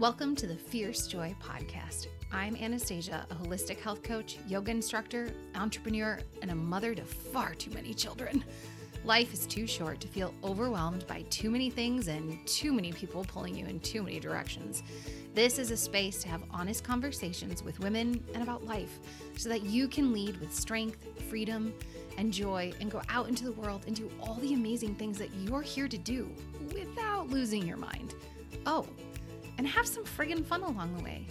Welcome to the Fierce Joy Podcast. I'm Anastasia, a holistic health coach, yoga instructor, entrepreneur, and a mother to far too many children. Life is too short to feel overwhelmed by too many things and too many people pulling you in too many directions. This is a space to have honest conversations with women and about life so that you can lead with strength, freedom, and joy and go out into the world and do all the amazing things that you're here to do without losing your mind. Oh, and have some friggin' fun along the way.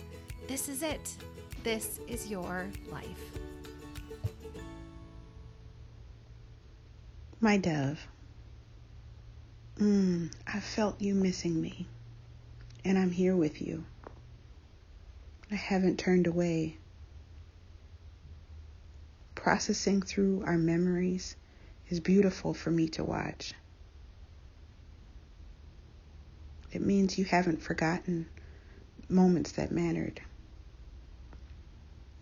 This is it. This is your life. My dove, mm, I felt you missing me, and I'm here with you. I haven't turned away. Processing through our memories is beautiful for me to watch. It means you haven't forgotten moments that mattered.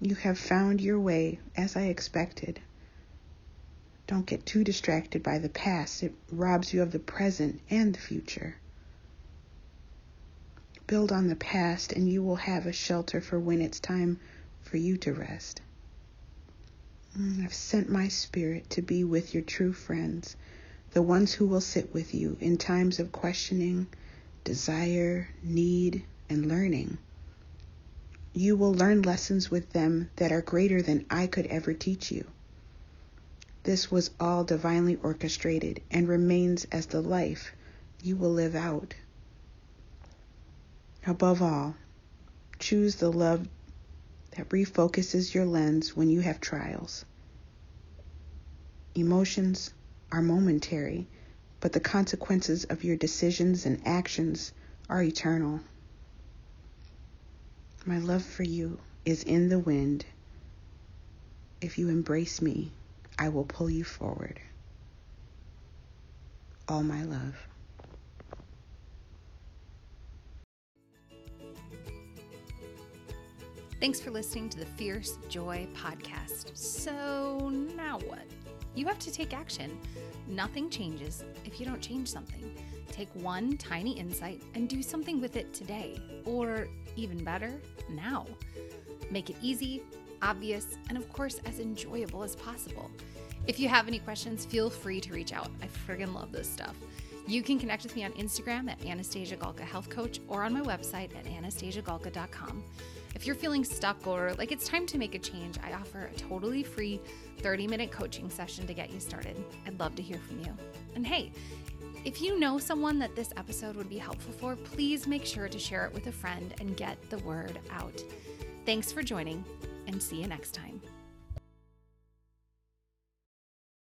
You have found your way as I expected. Don't get too distracted by the past, it robs you of the present and the future. Build on the past, and you will have a shelter for when it's time for you to rest. Mm, I've sent my spirit to be with your true friends, the ones who will sit with you in times of questioning desire, need, and learning. You will learn lessons with them that are greater than I could ever teach you. This was all divinely orchestrated and remains as the life you will live out. Above all, choose the love that refocuses your lens when you have trials. Emotions are momentary but the consequences of your decisions and actions are eternal. My love for you is in the wind. If you embrace me, I will pull you forward. All my love. Thanks for listening to the Fierce Joy podcast. So, now what? You have to take action. Nothing changes if you don't change something. Take one tiny insight and do something with it today, or even better, now. Make it easy, obvious, and of course, as enjoyable as possible. If you have any questions, feel free to reach out. I friggin' love this stuff. You can connect with me on Instagram at Anastasia Galka Health Coach or on my website at anastasiagalka.com. If you're feeling stuck or like it's time to make a change, I offer a totally free 30 minute coaching session to get you started. I'd love to hear from you. And hey, if you know someone that this episode would be helpful for, please make sure to share it with a friend and get the word out. Thanks for joining, and see you next time.